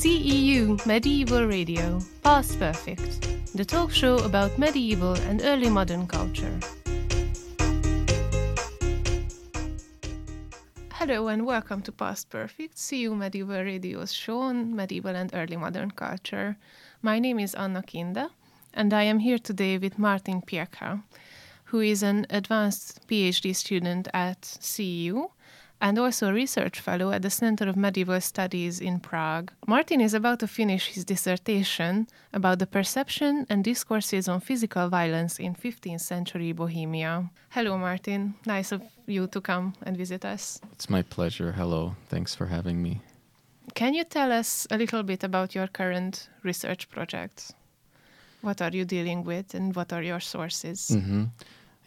CEU Medieval Radio, Past Perfect, the talk show about medieval and early modern culture. Hello and welcome to Past Perfect, CEU Medieval Radio's show on medieval and early modern culture. My name is Anna Kinde, and I am here today with Martin Pjecha, who is an advanced PhD student at CEU and also a research fellow at the Center of Medieval Studies in Prague. Martin is about to finish his dissertation about the perception and discourses on physical violence in 15th century Bohemia. Hello, Martin. Nice of you to come and visit us. It's my pleasure. Hello. Thanks for having me. Can you tell us a little bit about your current research projects? What are you dealing with and what are your sources? Mm-hmm.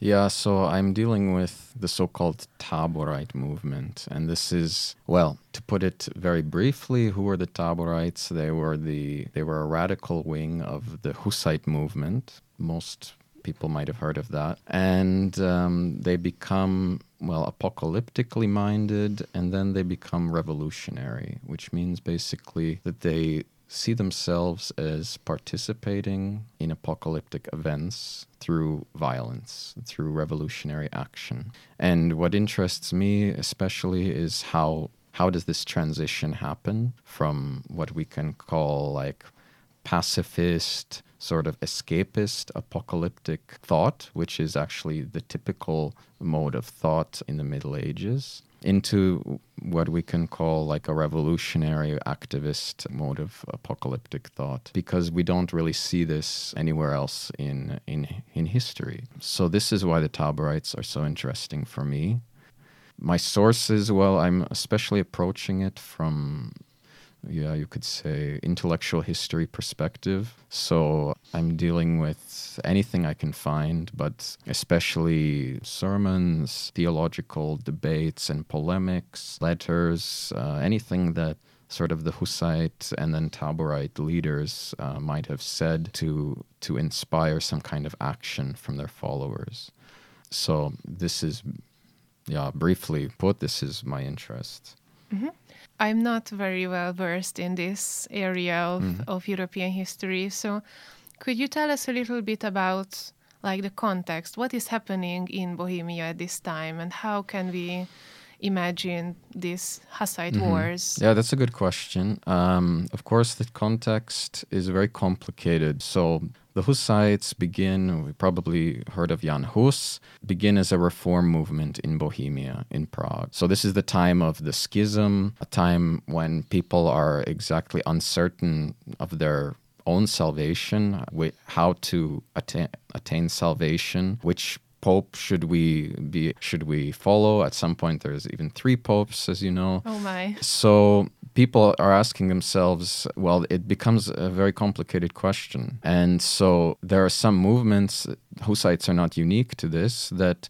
Yeah, so I'm dealing with the so called Taborite movement. And this is, well, to put it very briefly, who were the Taborites? They were, the, they were a radical wing of the Hussite movement. Most people might have heard of that. And um, they become, well, apocalyptically minded, and then they become revolutionary, which means basically that they see themselves as participating in apocalyptic events through violence, through revolutionary action. And what interests me especially is how how does this transition happen from what we can call like pacifist sort of escapist apocalyptic thought, which is actually the typical mode of thought in the Middle Ages, into what we can call like a revolutionary activist mode of apocalyptic thought because we don't really see this anywhere else in in in history. So this is why the taborites are so interesting for me. My sources well i'm especially approaching it from yeah, you could say, intellectual history perspective. So I'm dealing with anything I can find, but especially sermons, theological debates and polemics, letters, uh, anything that sort of the Hussite and then Taborite leaders uh, might have said to to inspire some kind of action from their followers. So this is, yeah, briefly put, this is my interest. Mm-hmm. I'm not very well versed in this area of, mm. of European history. So, could you tell us a little bit about like the context? What is happening in Bohemia at this time, and how can we imagine these Hussite mm-hmm. wars? Yeah, that's a good question. Um, of course, the context is very complicated. So the Hussites begin, we probably heard of Jan Hus, begin as a reform movement in Bohemia, in Prague. So this is the time of the schism, a time when people are exactly uncertain of their own salvation, how to attain, attain salvation, which pope should we be should we follow? At some point there's even three popes as you know. Oh my. So people are asking themselves, well, it becomes a very complicated question. And so there are some movements, Hussites are not unique to this, that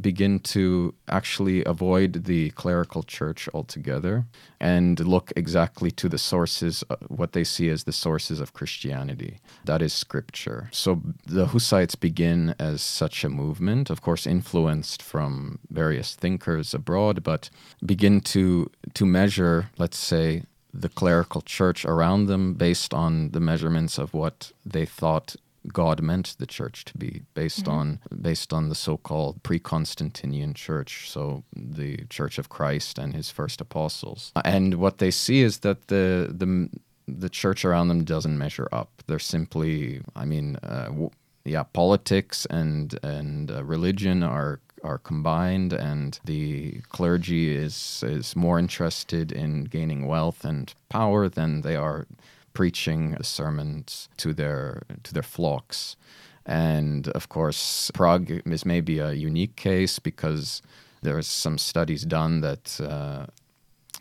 begin to actually avoid the clerical church altogether and look exactly to the sources, uh, what they see as the sources of Christianity. That is scripture. So the Hussites begin as such a movement, of course, influenced from various thinkers abroad, but begin to, to measure, let's say, the clerical church around them based on the measurements of what they thought God meant the church to be based mm-hmm. on based on the so-called pre-Constantinian church, so the Church of Christ and his first apostles. And what they see is that the the the church around them doesn't measure up. They're simply, I mean, uh, w- yeah, politics and and uh, religion are are combined, and the clergy is is more interested in gaining wealth and power than they are preaching sermons to their to their flocks. And of course, Prague is maybe a unique case because there's some studies done that uh,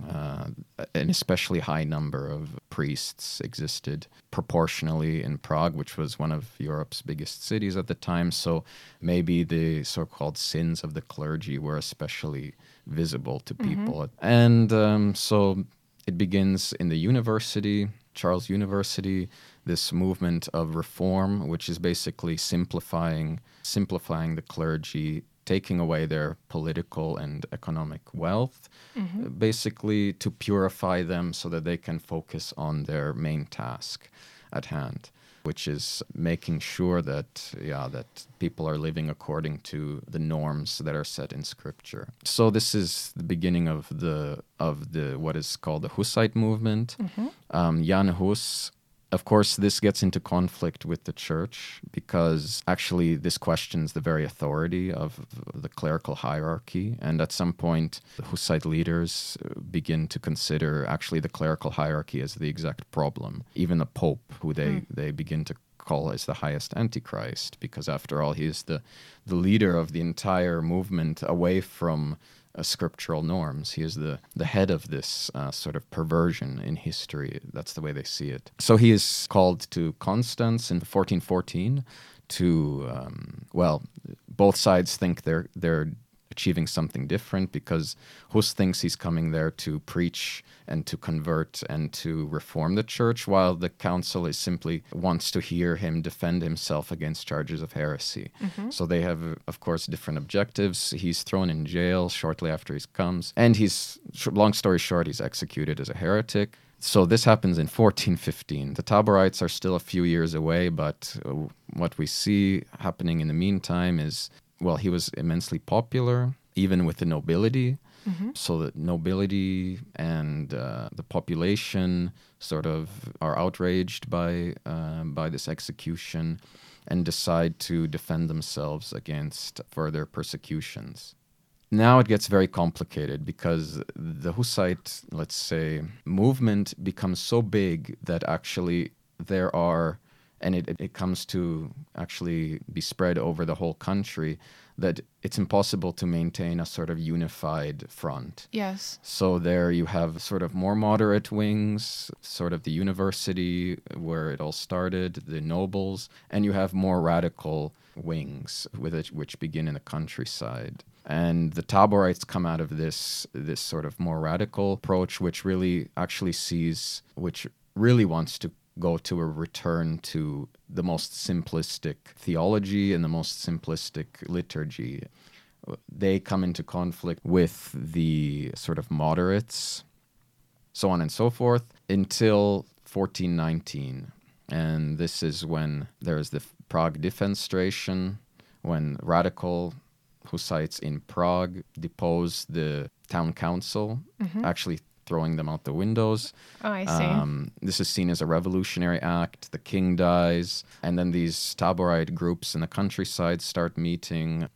uh, an especially high number of priests existed proportionally in Prague, which was one of Europe's biggest cities at the time. So maybe the so called sins of the clergy were especially visible to mm-hmm. people. Mm-hmm. And um, so it begins in the university Charles University, this movement of reform, which is basically simplifying simplifying the clergy taking away their political and economic wealth, mm-hmm. basically to purify them so that they can focus on their main task at hand which is making sure that yeah that people are living according to the norms that are set in scripture. So this is the beginning of the of the what is called the hussite movement. Um, jan hus of course, this gets into conflict with the church because actually this questions the very authority of the clerical hierarchy. And at some point, the Hussite leaders uh, begin to consider actually the clerical hierarchy as the exact problem. Even the Pope, who they, they begin to call as the highest antichrist, because after all, he is the, the leader of the entire movement away from uh, scriptural norms. He is the, the head of this uh, sort of perversion in history. That's the way they see it. So he is called to Constance in 1414 to, um, well, both sides think they're, they're achieving something different because Hus thinks he's coming there to preach and to convert and to reform the church, while the council is simply wants to hear him defend himself against charges of heresy. So they have, of course, different objectives. He's thrown in jail shortly after he comes, and he's, long story short, he's executed as a heretic. So this happens in 1415. The Taborites are still a few years away, but uh, what we see happening in the meantime is well, he was immensely popular, even with the nobility. So the nobility and uh, the population sort of are outraged by uh, by this execution, and decide to defend themselves against further persecutions. Now it gets very complicated because the Hussite, let's say, movement becomes so big that actually there are and it, it comes to actually be spread over the whole country that it's impossible to maintain a sort of unified front. Yes. So there you have sort of more moderate wings, sort of the university where it all started, the nobles, and you have more radical wings with it, which begin in the countryside. And the Taborites come out of this this sort of more radical approach, which really actually sees, which really wants to go to a return to the most simplistic theology and the most simplistic liturgy. They come into conflict with the sort of moderates, so on and so forth, until 1419. And this is when there's the Prague defenestration, when radical Hussites in Prague depose the town council, mm-hmm. actually throwing them out the windows. Oh, I see. Um, this is seen as a revolutionary act. The king dies, and then these Taborite groups in the countryside start meeting,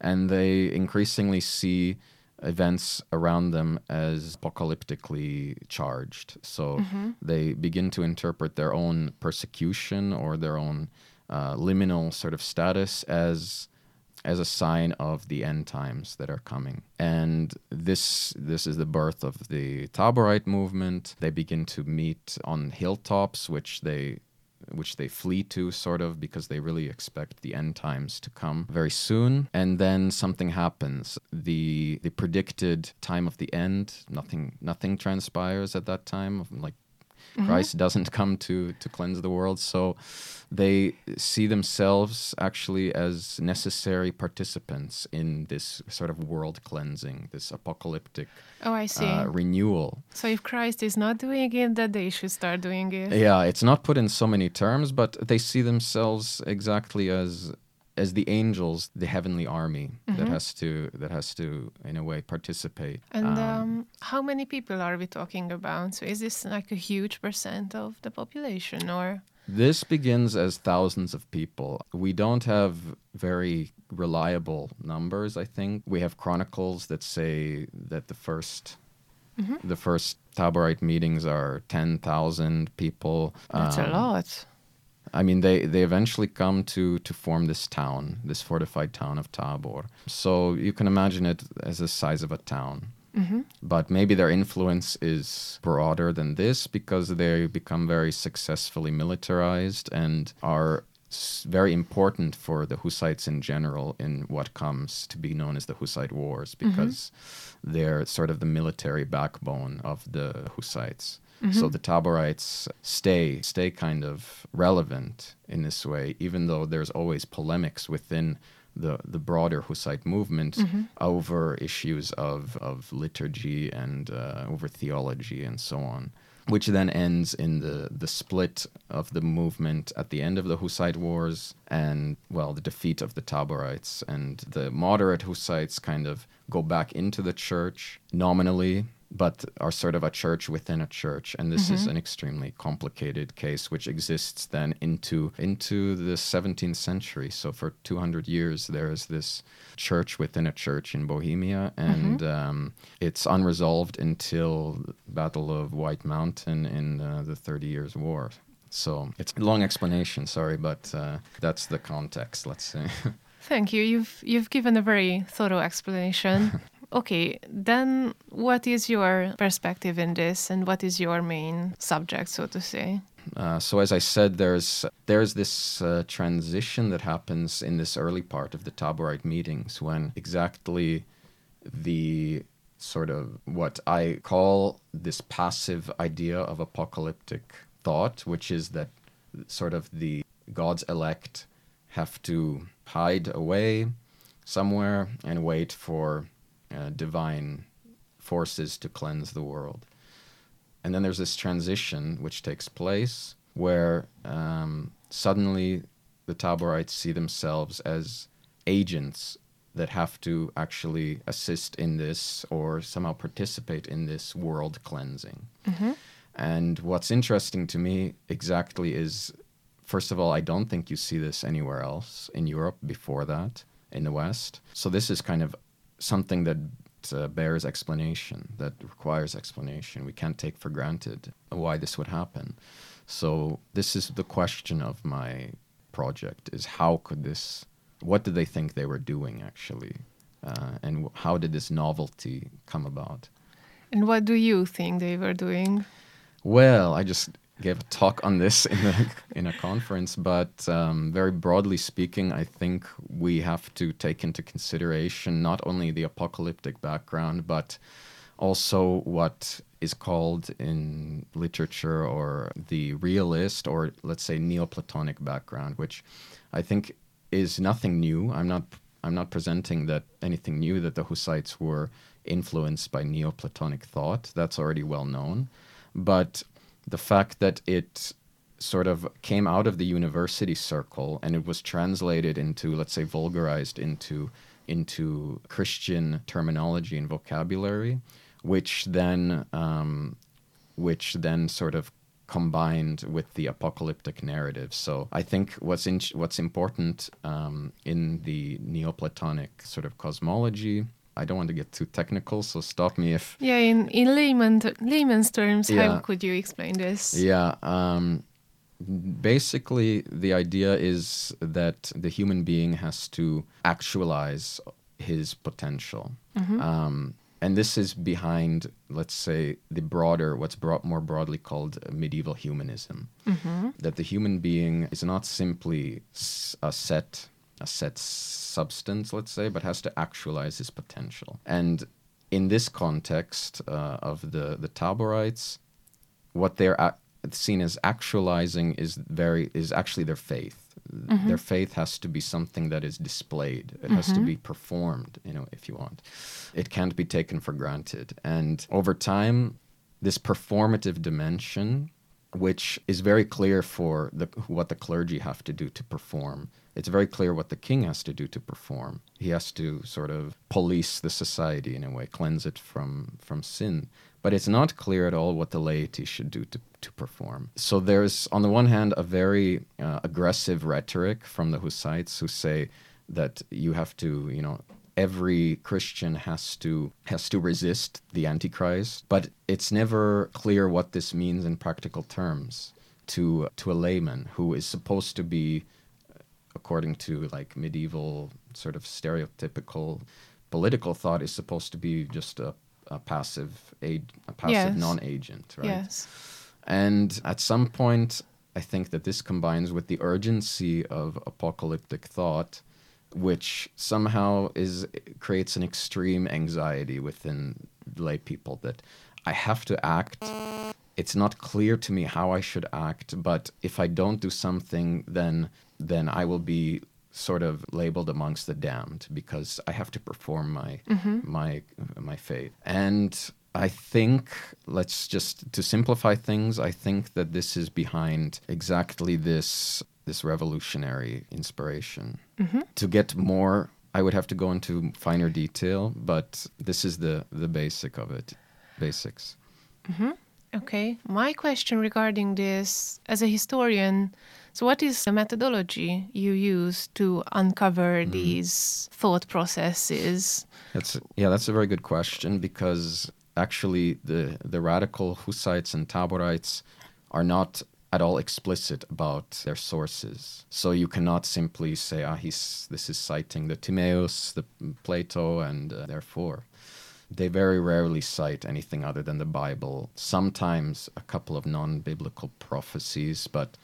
and they increasingly see events around them as apocalyptically charged. So they begin to interpret their own persecution or their own uh, liminal sort of status as as a sign of the end times that are coming. And this this is the birth of the Taborite movement. They begin to meet on hilltops, which they which they flee to sort of because they really expect the end times to come very soon and then something happens the the predicted time of the end nothing nothing transpires at that time like Christ doesn't come to to cleanse the world so they see themselves actually as necessary participants in this sort of world cleansing this apocalyptic oh, I see. uh, renewal so if Christ is not doing it, then they should start doing it. yeah, it's not put in so many terms, but they see themselves exactly as as the angels, the heavenly army that has to that has to in a way participate. And um, how many people are we talking about? So is this like a huge percent of the population, or This begins as thousands of people. We don't have very reliable numbers, I think. We have chronicles that say that the 1st the first Taborite meetings are 10,000 people. that's a Um, lot? I mean, they, they eventually come to, to form this town, this fortified town of Tabor. So you can imagine it as the size of a town. Mm-hmm. But maybe their influence is broader than this because they become very successfully militarized and are very important for the Hussites in general in what comes to be known as the Hussite Wars mm-hmm. because they're sort of the military backbone of the Hussites. So the Taborites stay stay kind of relevant in this way, even though there's always polemics within the, the broader Hussite movement over issues of, of liturgy and uh, over theology and so on which then ends in the, the split of the movement at the end of the Hussite Wars and, well, the defeat of the Taborites. And the moderate Hussites kind of go back into the church nominally but are sort of a church within a church and this mm-hmm. is an extremely complicated case which exists then into into the 17th century so for 200 years there is this church within a church in bohemia and mm-hmm. um, it's unresolved until battle of white mountain in uh, the 30 years war so it's a long explanation sorry but uh, that's the context let's say Thank you. You've you've given a very thorough explanation. Okay, then what is your perspective in this and what is your main subject, so to say? Uh, so as I said, there's there's this uh, transition that happens in this early part of the Taborite meetings when exactly the sort of what I call this passive idea of apocalyptic thought, which is that sort of the God's elect have to hide away somewhere and wait for uh, divine forces to cleanse the world. And then there's this transition which takes place where um, suddenly the Taborites see themselves as agents that have to actually assist in this or somehow participate in this world cleansing. Mm-hmm. And what's interesting to me exactly is first of all, I don't think you see this anywhere else in Europe before that in the West. So this is kind of something that uh, bears explanation, that requires explanation. We can't take for granted why this would happen. So this is the question of my project: is how could this? What did they think they were doing actually, uh, and how did this novelty come about? And what do you think they were doing? Well, I just gave a talk on this in a, in a conference, but um, very broadly speaking, I think we have to take into consideration not only the apocalyptic background, but also what is called in literature or the realist or let's say Neoplatonic background, which I think is nothing new. I'm not I'm not presenting that anything new that the Hussites were influenced by Neoplatonic thought. That's already well known. But the fact that it sort of came out of the university circle and it was translated into, let's say, vulgarized into into Christian terminology and vocabulary, which then um, which then sort of combined with the apocalyptic narrative. So I think what's in, what's important um, in the Neoplatonic sort of cosmology I don't want to get too technical, so stop me if. Yeah, in in layman layman's terms, yeah. how could you explain this? Yeah, um, basically the idea is that the human being has to actualize his potential. Mm-hmm. Um, and this is behind, let's say, the broader, what's brought more broadly called medieval humanism. Mm-hmm. That the human being is not simply a set a set substance, let's say, but has to actualize his potential. And in this context uh, of the, the Taborites, what they're a- seen as actualizing is very is actually their faith. Mm-hmm. Their faith has to be something that is displayed. It mm-hmm. has to mm-hmm. be performed, you know, if you want. It can't be taken for granted. And over time, this performative dimension, which is very clear for the, what the clergy have to do to perform, it's very clear what the king has to do to perform. He has to sort of police the society in a way, cleanse it from from sin. But it's not clear at all what the laity should do to, to perform. So there's, on the one hand, a very uh, aggressive rhetoric from the Hussites who say that you have to, you know, every Christian has to has to resist the Antichrist, but it's never clear what this means in practical terms to to a layman who is supposed to be according to like medieval sort of stereotypical political thought, is supposed to be just a, a passive aid, a passive yes. non-agent, right? Yes. And at some point, I think that this combines with the urgency of apocalyptic thought, which somehow is creates an extreme anxiety within lay people that I have to act. It's not clear to me how I should act, but if I don't do something, then then I will be sort of labeled amongst the damned because I have to perform my mm-hmm. my my faith. And I think let's just to simplify things, I think that this is behind exactly this this revolutionary inspiration. Mm-hmm. To get more I would have to go into finer detail, but this is the the basic of it. Basics. Mm-hmm. Okay. My question regarding this, as a historian, so what is the methodology you use to uncover Mm-hmm. these thought processes? That's yeah, that's a very good question because actually the the radical Hussites and Taborites are not at all explicit about their sources. So you cannot simply say, ah, he's this is citing the Timaeus, the Plato, and uh, therefore. They very rarely cite anything other than the Bible. Sometimes a couple of non-biblical prophecies, but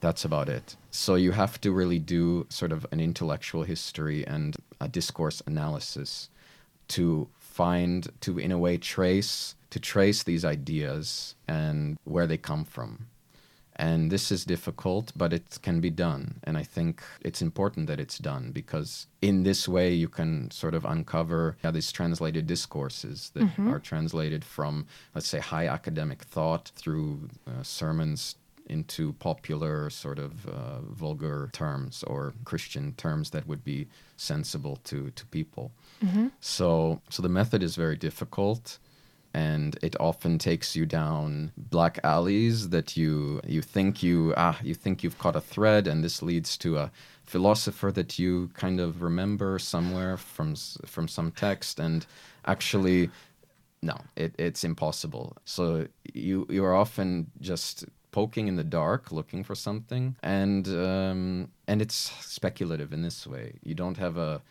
that's about it. So you have to really do sort of an intellectual history and a discourse analysis to find to in a way trace to trace these ideas and where they come from. And this is difficult, but it can be done. And I think it's important that it's done because in this way you can sort of uncover yeah, these translated discourses that are translated from, let's say, high academic thought through uh, sermons into popular sort of uh, vulgar terms or Christian terms that would be sensible to to people. So so the method is very difficult and it often takes you down black alleys that you you think you ah you think you've caught a thread and this leads to a philosopher that you kind of remember somewhere from from some text and actually no it, it's impossible. So you you are often just poking in the dark looking for something and um, and it's speculative in this way. You don't have a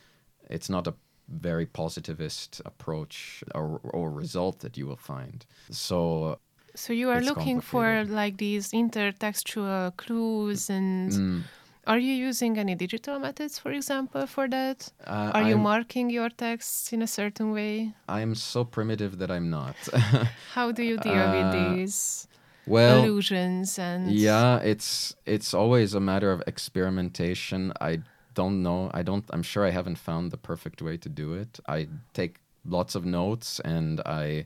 it's not a very positivist approach or, or result that you will find so So you are looking for like these intertextual clues and mm, are you using any digital methods for example for that? uh, Are you I'm, marking your texts in a certain way? I'm so primitive that I'm not How do you deal with Uh, these well illusions and Yeah, it's it's always a matter of experimentation. I don't know. I don't. I'm sure I haven't found the perfect way to do it. I take lots of notes and I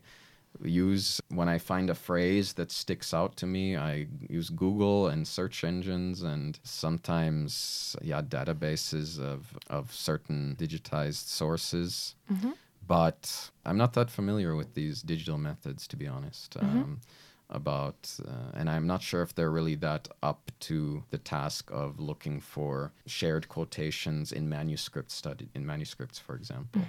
use when I find a phrase that sticks out to me. I use Google and search engines and sometimes yeah databases of of certain digitized sources. But I'm not that familiar with these digital methods, to be honest. Um, about uh, and i'm not sure if they're really that up to the task of looking for shared quotations in manuscript study in manuscripts for example.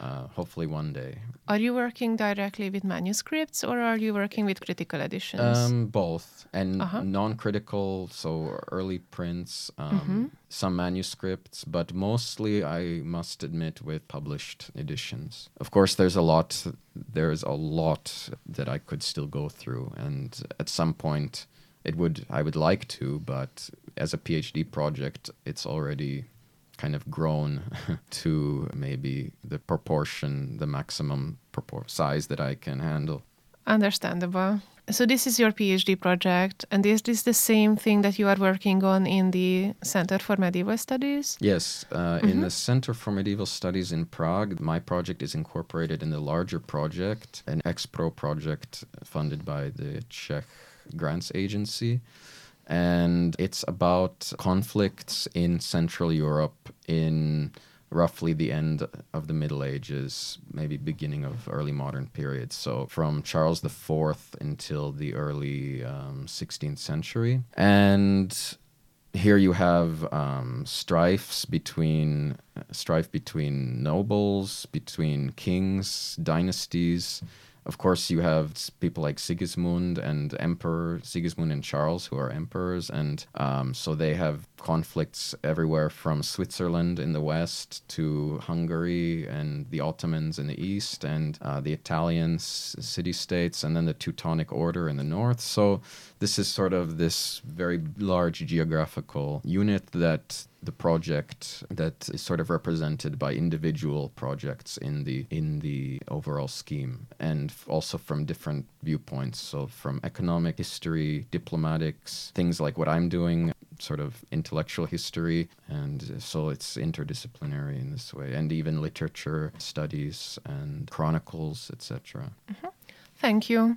Uh, hopefully one day. Are you working directly with manuscripts or are you working with critical editions? um, both and Uh-huh. non-critical so early prints um, some manuscripts but mostly i must admit with published editions. Of course there's a lot there's a lot that i could still go through. And at some point it would i would like to but as a phd project it's already kind of grown to maybe the proportion the maximum size that i can handle Understandable. So this is your PhD project, and is this the same thing that you are working on in the Center for Medieval Studies? Yes, uh, in the Center for Medieval Studies in Prague, my project is incorporated in the larger project, an Expro project funded by the Czech Grants Agency. And it's about conflicts in Central Europe in roughly the end of the Middle Ages, maybe beginning of early modern period. So from Charles IV until the early um, 16th century. And here you have um, strifes between strife between nobles, between kings, dynasties. Of course, you have people like Sigismund and Emperor Sigismund and Charles, who are emperors, and um, so they have conflicts everywhere from Switzerland in the west to Hungary and the Ottomans in the east, and uh, the Italian city-states, and then the Teutonic Order in the north. So this is sort of this very large geographical unit that the project that is sort of represented by individual projects in the in the overall scheme and also from different viewpoints so from economic history diplomatics things like what i'm doing sort of intellectual history, and so it's interdisciplinary in this way, and even literature studies and chronicles, etc. Mm-hmm. Thank you.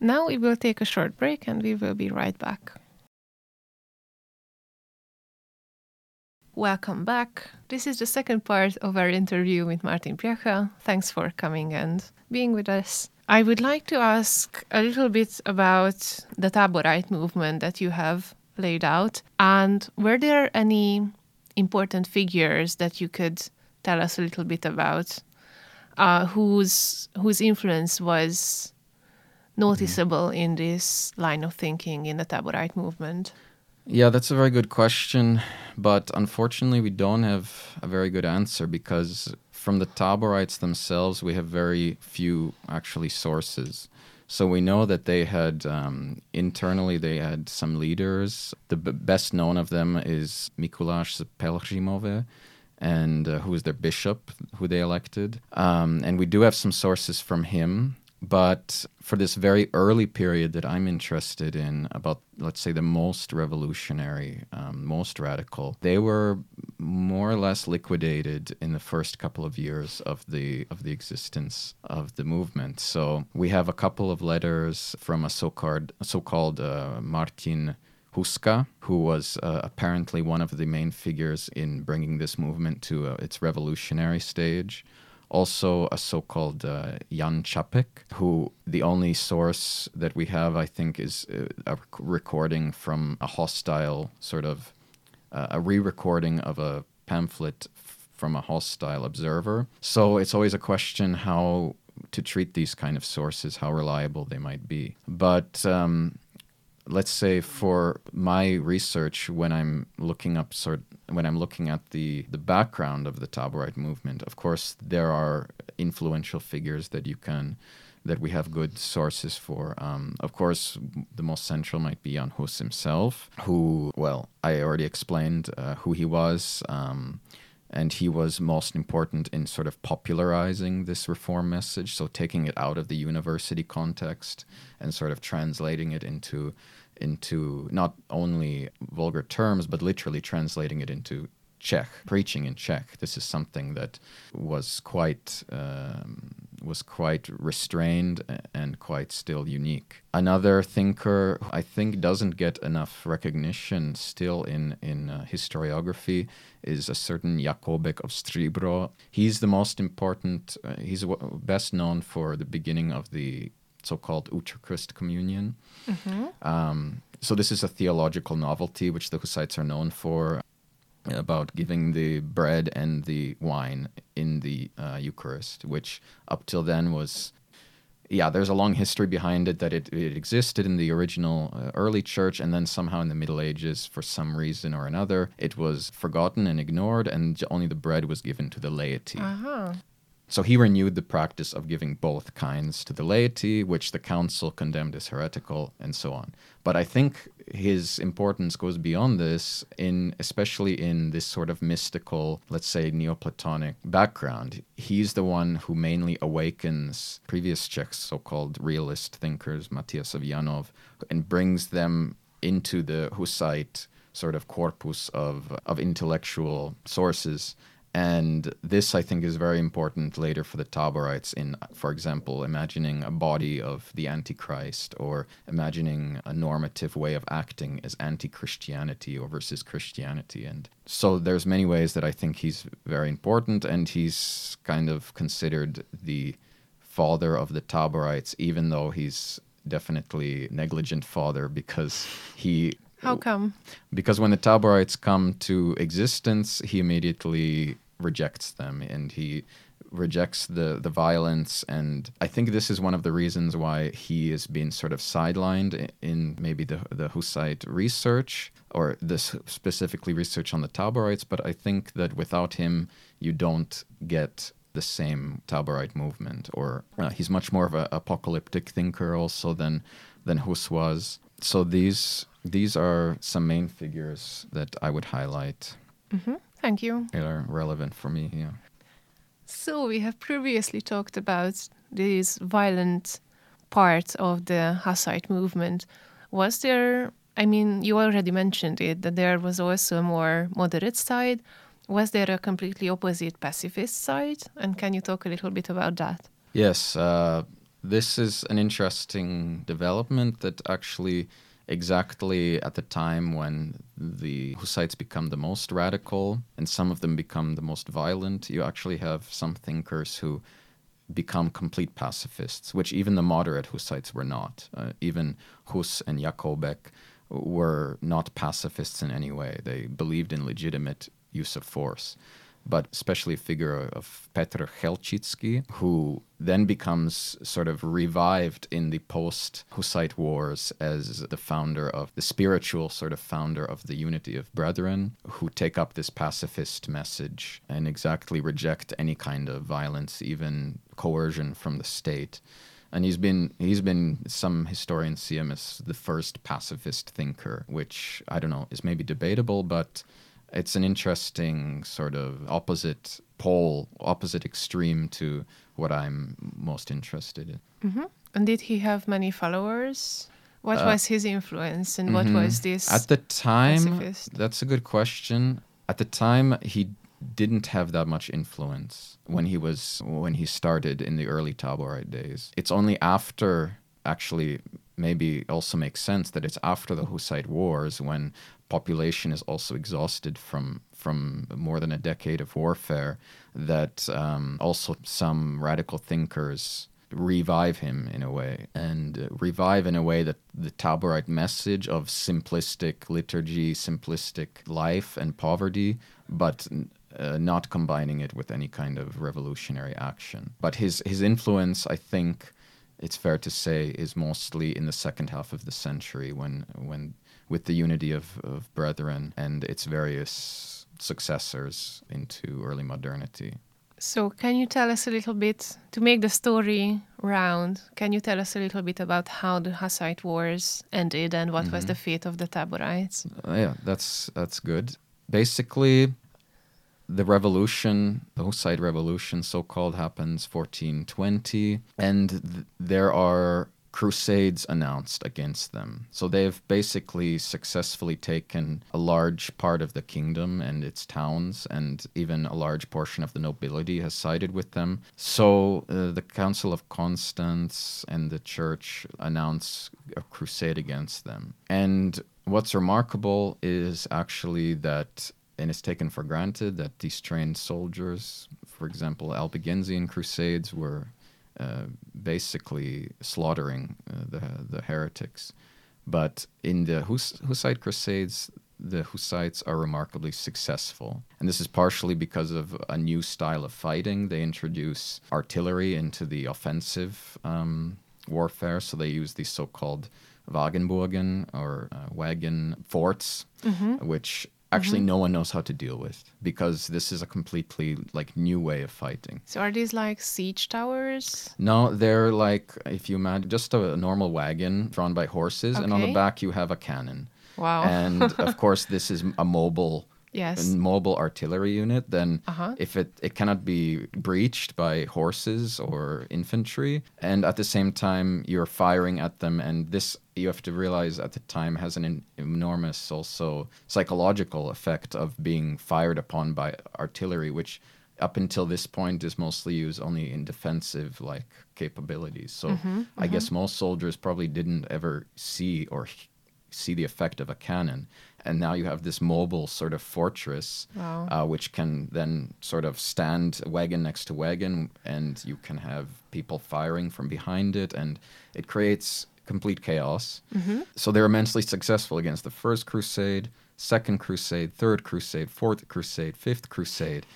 Now we will take a short break and we will be right back. Welcome back. This is the second part of our interview with Martin Pjecha. Thanks for coming and being with us. I would like to ask a little bit about the Taborite movement that you have laid out. And were there any important figures that you could tell us a little bit about uh, whose whose influence was noticeable mm. in this line of thinking in the Taborite movement? Yeah, that's a very good question, but unfortunately, we don't have a very good answer because from the Taborites themselves, we have very few actually sources. So we know that they had um, internally they had some leaders. The b- best known of them is Mikuláš Pelhřimové, and uh, who was their bishop, who they elected. Um, and we do have some sources from him. But for this very early period that I'm interested in, about let's say the most revolutionary, um, most radical, they were more or less liquidated in the first couple of years of the of the existence of the movement. So we have a couple of letters from a so-called so-called uh, Martin. Huska, who was uh, apparently one of the main figures in bringing this movement to uh, its revolutionary stage also a so-called uh, Jan Čapek, who the only source that we have, I think, is uh, a recording from a hostile sort of uh, a re-recording of a pamphlet from a hostile observer. So it's always a question how to treat these kind of sources, how reliable they might be. But um, let's say for my research when i'm looking up sort when i'm looking at the the background of the taborite movement of course there are influential figures that you can that we have good sources for. Um, of course the most central might be Jan Hus himself who well i already explained uh, who he was um, and he was most important in sort of popularizing this reform message so taking it out of the university context and sort of translating it into into not only vulgar terms but literally translating it into Czech, preaching in Czech. This is something that was quite um, was quite restrained and quite still unique. Another thinker I think doesn't get enough recognition still in in uh, historiography is a certain Jakobek of Stříbro. He's the most important. Uh, he's w- best known for the beginning of the so-called Utraquist communion. Mm-hmm. Um, so this is a theological novelty which the Hussites are known for about giving the bread and the wine in the uh, Eucharist, which up till then was, yeah, there's a long history behind it that it, it existed in the original uh, early church, and then somehow in the Middle Ages, for some reason or another, it was forgotten and ignored, and only the bread was given to the laity. Uh-huh. So he renewed the practice of giving both kinds to the laity, which the council condemned as heretical, and so on. But I think his importance goes beyond this, in especially in this sort of mystical, let's say, Neoplatonic background. He's the one who mainly awakens previous Czech so-called realist thinkers, Matthias of Janov, and brings them into the Hussite sort of corpus of of intellectual sources and this, I think, is very important later for the Taborites in, for example, imagining a body of the Antichrist or imagining a normative way of acting as anti-Christianity or versus Christianity. And so there's many ways that I think he's very important and he's kind of considered the father of the Taborites, even though he's definitely negligent father because he how come? Because when the Taborites come to existence, he immediately rejects them and he rejects the the violence and I think this is one of the reasons why he is being sort of sidelined in maybe the the Hussite research or this specifically research on the Taborites but I think that without him you don't get the same Taborite movement or uh, he's much more of an apocalyptic thinker also than than Hus was so these these are some main figures that I would highlight mm-hmm. Thank you. They are relevant for me, yeah. So we have previously talked about this violent part of the Hussite movement. Was there I mean, you already mentioned it that there was also a more moderate side. Was there a completely opposite pacifist side? And can you talk a little bit about that? Yes, uh, this is an interesting development that actually exactly at the time when the Hussites become the most radical and some of them become the most violent, you actually have some thinkers who become complete pacifists, which even the moderate Hussites were not. Uh, even Hus and Jakobek were not pacifists in any way. They believed in legitimate use of force but especially a figure of Petr Chelčický, who then becomes sort of revived in the post Hussite wars as the founder of the spiritual sort of founder of the unity of brethren, who take up this pacifist message and exactly reject any kind of violence, even coercion from the state. And he's been he's been some historians see him as the first pacifist thinker, which I don't know is maybe debatable, but it's an interesting sort of opposite pole, opposite extreme to what I'm most interested in. Mm-hmm. And did he have many followers? What uh, was his influence, and mm-hmm. what was this? At the time, pacifist? that's a good question. At the time, he didn't have that much influence when he was when he started in the early Taborite days. It's only after actually maybe also makes sense that it's after the Hussite wars when population is also exhausted from from more than a decade of warfare that um, also some radical thinkers revive him in a way and uh, revive in a way that the Taborite message of simplistic liturgy, simplistic life and poverty, but uh, not combining it with any kind of revolutionary action. But his his influence, I think, it's fair to say, is mostly in the second half of the century when when with the unity of, of brethren and its various successors into early modernity. So, can you tell us a little bit to make the story round? Can you tell us a little bit about how the Hussite Wars ended and what mm-hmm. was the fate of the Taborites? Uh, yeah, that's that's good. Basically, the revolution, the Hussite revolution, so called, happens 1420, and th- there are crusades announced against them. So they've basically successfully taken a large part of the kingdom and its towns, and even a large portion of the nobility has sided with them. So uh, the Council of Constance and the church announce a crusade against them. And what's remarkable is actually that and it's taken for granted that these trained soldiers, for example, Albigensian crusades, were uh, basically slaughtering uh, the the heretics. But in the Hus- Hussite crusades, the Hussites are remarkably successful. And this is partially because of a new style of fighting. They introduce artillery into the offensive um, warfare, so they use these so called Wagenburgen or uh, wagon forts, mm-hmm. which actually mm-hmm. no one knows how to deal with because this is a completely like new way of fighting. So are these like siege towers? No, they're like if you imagine just a normal wagon drawn by horses, okay. and on the back you have a cannon. Wow! And of course, this is a mobile yes. mobile artillery unit, then uh-huh. if it, it cannot be breached by horses or infantry, and at the same time you're firing at them, and this you have to realize at the time has an enormous also psychological effect of being fired upon by artillery, which up until this point is mostly used only in defensive like capabilities. So mm-hmm, I mm-hmm. guess most soldiers probably didn't ever see or see the effect of a cannon and now you have this mobile sort of fortress, wow. uh, which can then sort of stand wagon next to wagon, and you can have people firing from behind it, and it creates complete chaos. Mm-hmm. So they're immensely successful against the First Crusade, Second Crusade, Third Crusade, Fourth Crusade, Fifth Crusade,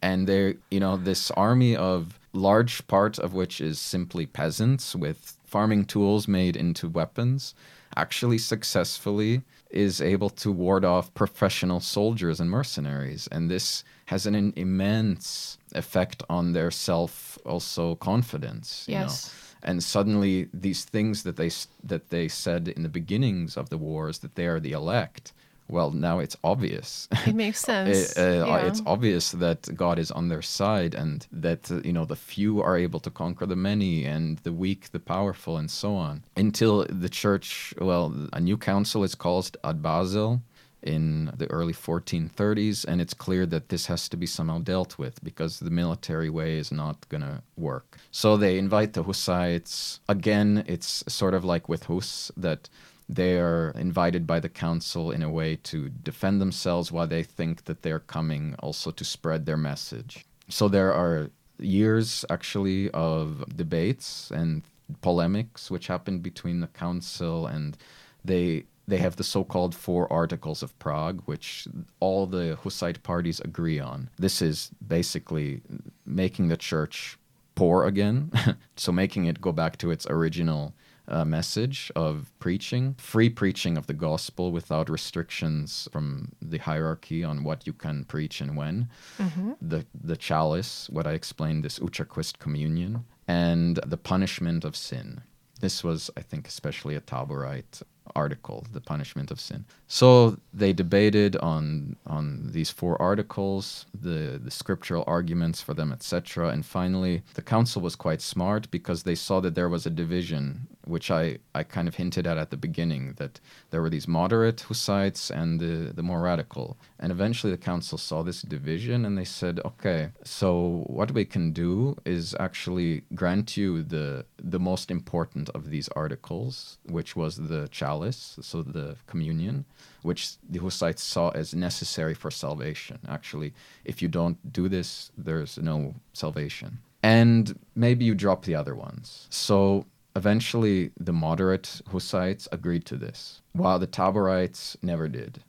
and they, you know, this army of large part of which is simply peasants with farming tools made into weapons, actually successfully is able to ward off professional soldiers and mercenaries. And this has an, an immense effect on their self also confidence. You yes. Know? And suddenly these things that they that they said in the beginnings of the wars that they are the elect well, now it's obvious. It makes sense. Uh, uh, yeah. It's obvious that God is on their side and that, uh, you know, the few are able to conquer the many and the weak the powerful and so on. Until the church, well, a new council is called Ad Basel in the early 1430s, and it's clear that this has to be somehow dealt with because the military way is not going to work. So they invite the Hussites. Again, it's sort of like with Hus that they are invited by the council in a way to defend themselves while they think that they're coming also to spread their message. So there are years actually of debates and polemics which happened between the council and they they have the so-called four articles of Prague, which all the Hussite parties agree on. This is basically making the church poor again, so making it go back to its original uh, message of preaching, free preaching of the gospel without restrictions from the hierarchy on what you can preach and when. Mm-hmm. The the chalice, what I explained, this Utraquist communion, and the punishment of sin. This was, I think, especially a Taborite article, the punishment of sin. So they debated on on these four articles, the the scriptural arguments for them, etc. And finally, the council was quite smart because they saw that there was a division, which I I kind of hinted at at the beginning that there were these moderate Hussites and the the more radical. And eventually, the council saw this division and they said, okay, so what we can do is actually grant you the the most important of these articles, which was the chalice, so the communion, which the Hussites saw as necessary for salvation. Actually, if you don't do this, there's no salvation. And maybe you drop the other ones. So eventually, the moderate Hussites agreed to this, while the Taborites never did.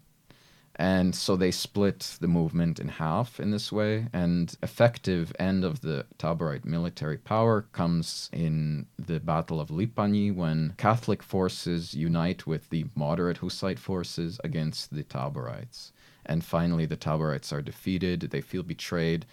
And so they split the movement in half in this way. And effective end of the Taborite military power comes in the Battle of Lipany when Catholic forces unite with the moderate Hussite forces against the Taborites. And finally, the Taborites are defeated. They feel betrayed.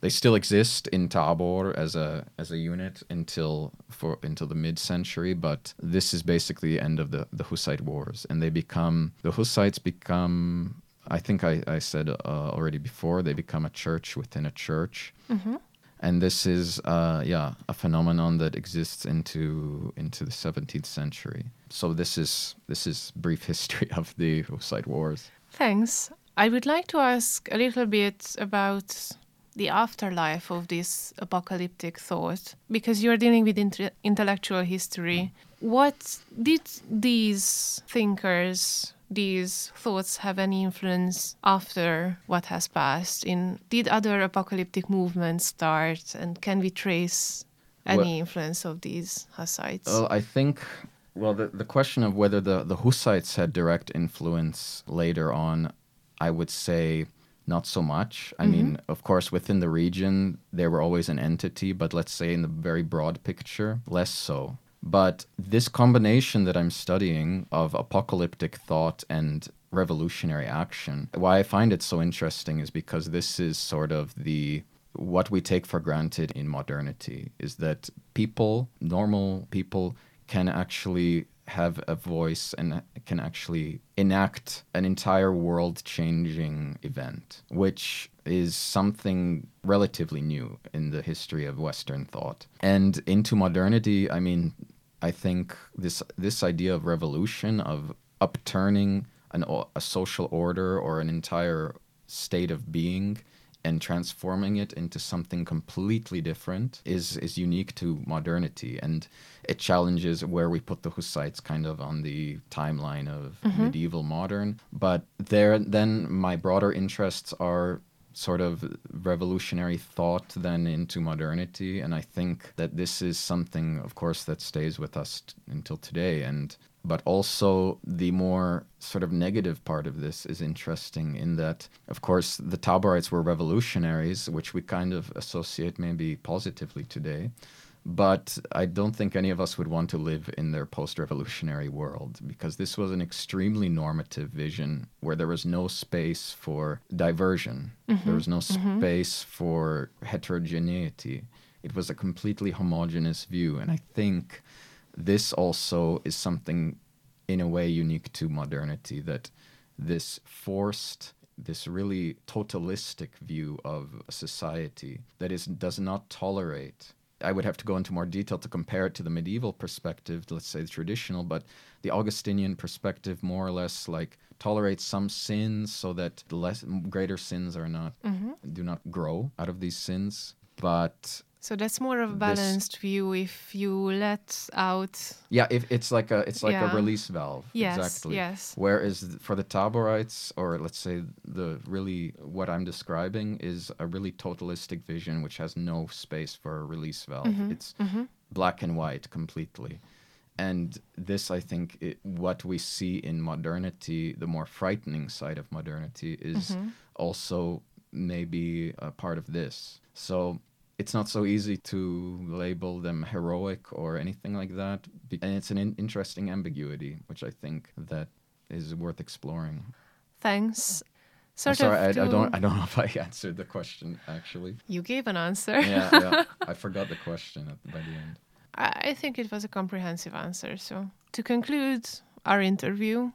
They still exist in Tabor as a as a unit until for until the mid century, but this is basically the end of the, the Hussite wars, and they become the Hussites become I think I, I said uh, already before, they become a church within a church. Mm-hmm. And this is, uh, yeah, a phenomenon that exists into into the 17th century. So this is this is brief history of the Hussite Wars. Thanks. I would like to ask a little bit about the afterlife of this apocalyptic thought because you're dealing with int- intellectual history. What did these thinkers these thoughts have any influence after what has passed in did other apocalyptic movements start and can we trace any Well- influence of these Hussites? Well, I think, well, the, the question of whether the, the Hussites had direct influence later on, I would say not so much. I mm-hmm. mean, of course, within the region, they were always an entity, but let's say in the very broad picture, less so. But this combination that I'm studying of apocalyptic thought and revolutionary action, why I find it so interesting is because this is sort of the what we take for granted in modernity is that people, normal people, can actually have a voice and can actually enact an entire world changing event, which is something relatively new in the history of Western thought. And into modernity, I mean, I think this this idea of revolution, of upturning an, a social order or an entire state of being and transforming it into something completely different is is unique to modernity. And it challenges where we put the Hussites kind of on the timeline of mm-hmm. medieval modern. But there then my broader interests are sort of revolutionary thought then into modernity. And i think that this is something of course that stays with us t- until today. And but also the more sort of negative part of this is interesting in that of course the taborites were revolutionaries which we kind of associate maybe positively today but I don't think any of us would want to live in their post revolutionary world because this was an extremely normative vision where there was no space for diversion, mm-hmm. there was no mm-hmm. space for heterogeneity. It was a completely homogeneous view. And I think this also is something in a way unique to modernity that this forced this really totalistic view of society that is does not tolerate I would have to go into more detail to compare it to the medieval perspective, let's say the traditional, but the Augustinian perspective more or less like tolerates some sins so that the less greater sins are not mm-hmm. do not grow out of these sins. But so that's more of a balanced view if you let out. Yeah, if it's like a it's like yeah. a release valve. Yes, exactly. Yes. Whereas for the Taborites, or let's say the really what I'm describing is a really totalistic vision which has no space for a release valve. Mm-hmm. It's mm-hmm. black and white completely. And this, I think, it, what we see in modernity, the more frightening side of modernity, is mm-hmm. also maybe a part of this. So it's not so easy to label them heroic or anything like that. And it's an in- interesting ambiguity, which I think that is worth exploring. Thanks. Sort I'm sorry, I, I, don't. I don't know if I answered the question. Actually, you gave an answer. yeah, yeah. I forgot the question at, by the end. I think it was a comprehensive answer. So, to conclude our interview,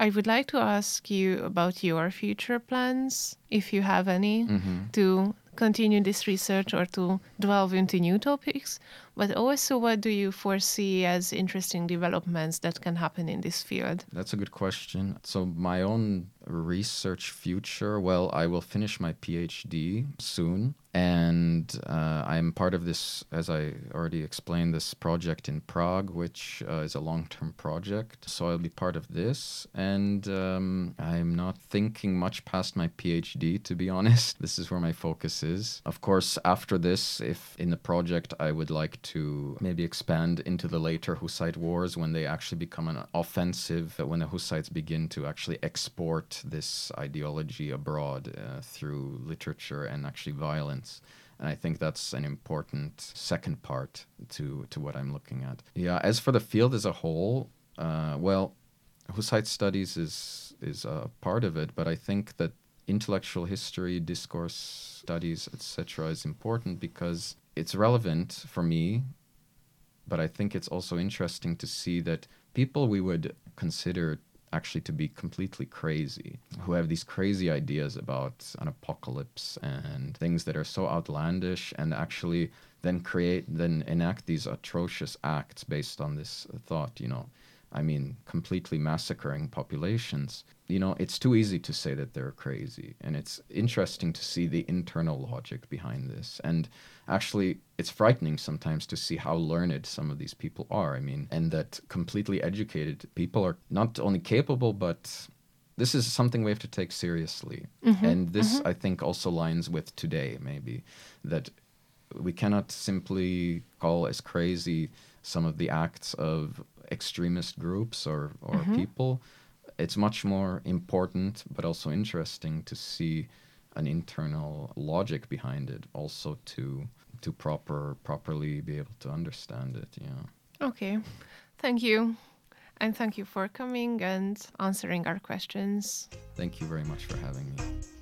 I would like to ask you about your future plans, if you have any, mm-hmm. to continue this research or to delve into new topics, but also what do you foresee as interesting developments that can happen in this field? That's a good question. So, my own research future, well, I will finish my PhD soon and uh, I'm part of this, as I already explained, this project in Prague, which uh, is a long-term project. So I'll be part of this, and um, I'm not thinking much past my PhD, to be honest. This is where my focus is. Of course, after this, if in the project I would like to maybe expand into the later Hussite wars when they actually become an offensive, when the Hussites begin to actually export this ideology abroad uh, through literature and actually violence and I think that's an important second part to, to what I'm looking at. Yeah, as for the field as a whole, uh, well, Hussite studies is, is a part of it, but I think that intellectual history, discourse studies, etc., is important because it's relevant for me, but I think it's also interesting to see that people we would consider actually to be completely crazy, who have these crazy ideas about an apocalypse and things that are so outlandish and actually then create, then enact these atrocious acts based on this thought, you know. I mean, completely massacring populations. You know, it's too easy to say that they're crazy. And it's interesting to see the internal logic behind this. And actually, it's frightening sometimes to see how learned some of these people are. I mean, and that completely educated people are not only capable, but this is something we have to take seriously. Mm-hmm, and this, mm-hmm. I think, also lines with today, maybe, that we cannot simply call as crazy some of the acts of extremist groups or, or mm-hmm. people. It's much more important, but also interesting to see an internal logic behind it, also to to proper properly be able to understand it. Yeah. Okay, thank you, and thank you for coming and answering our questions. Thank you very much for having me.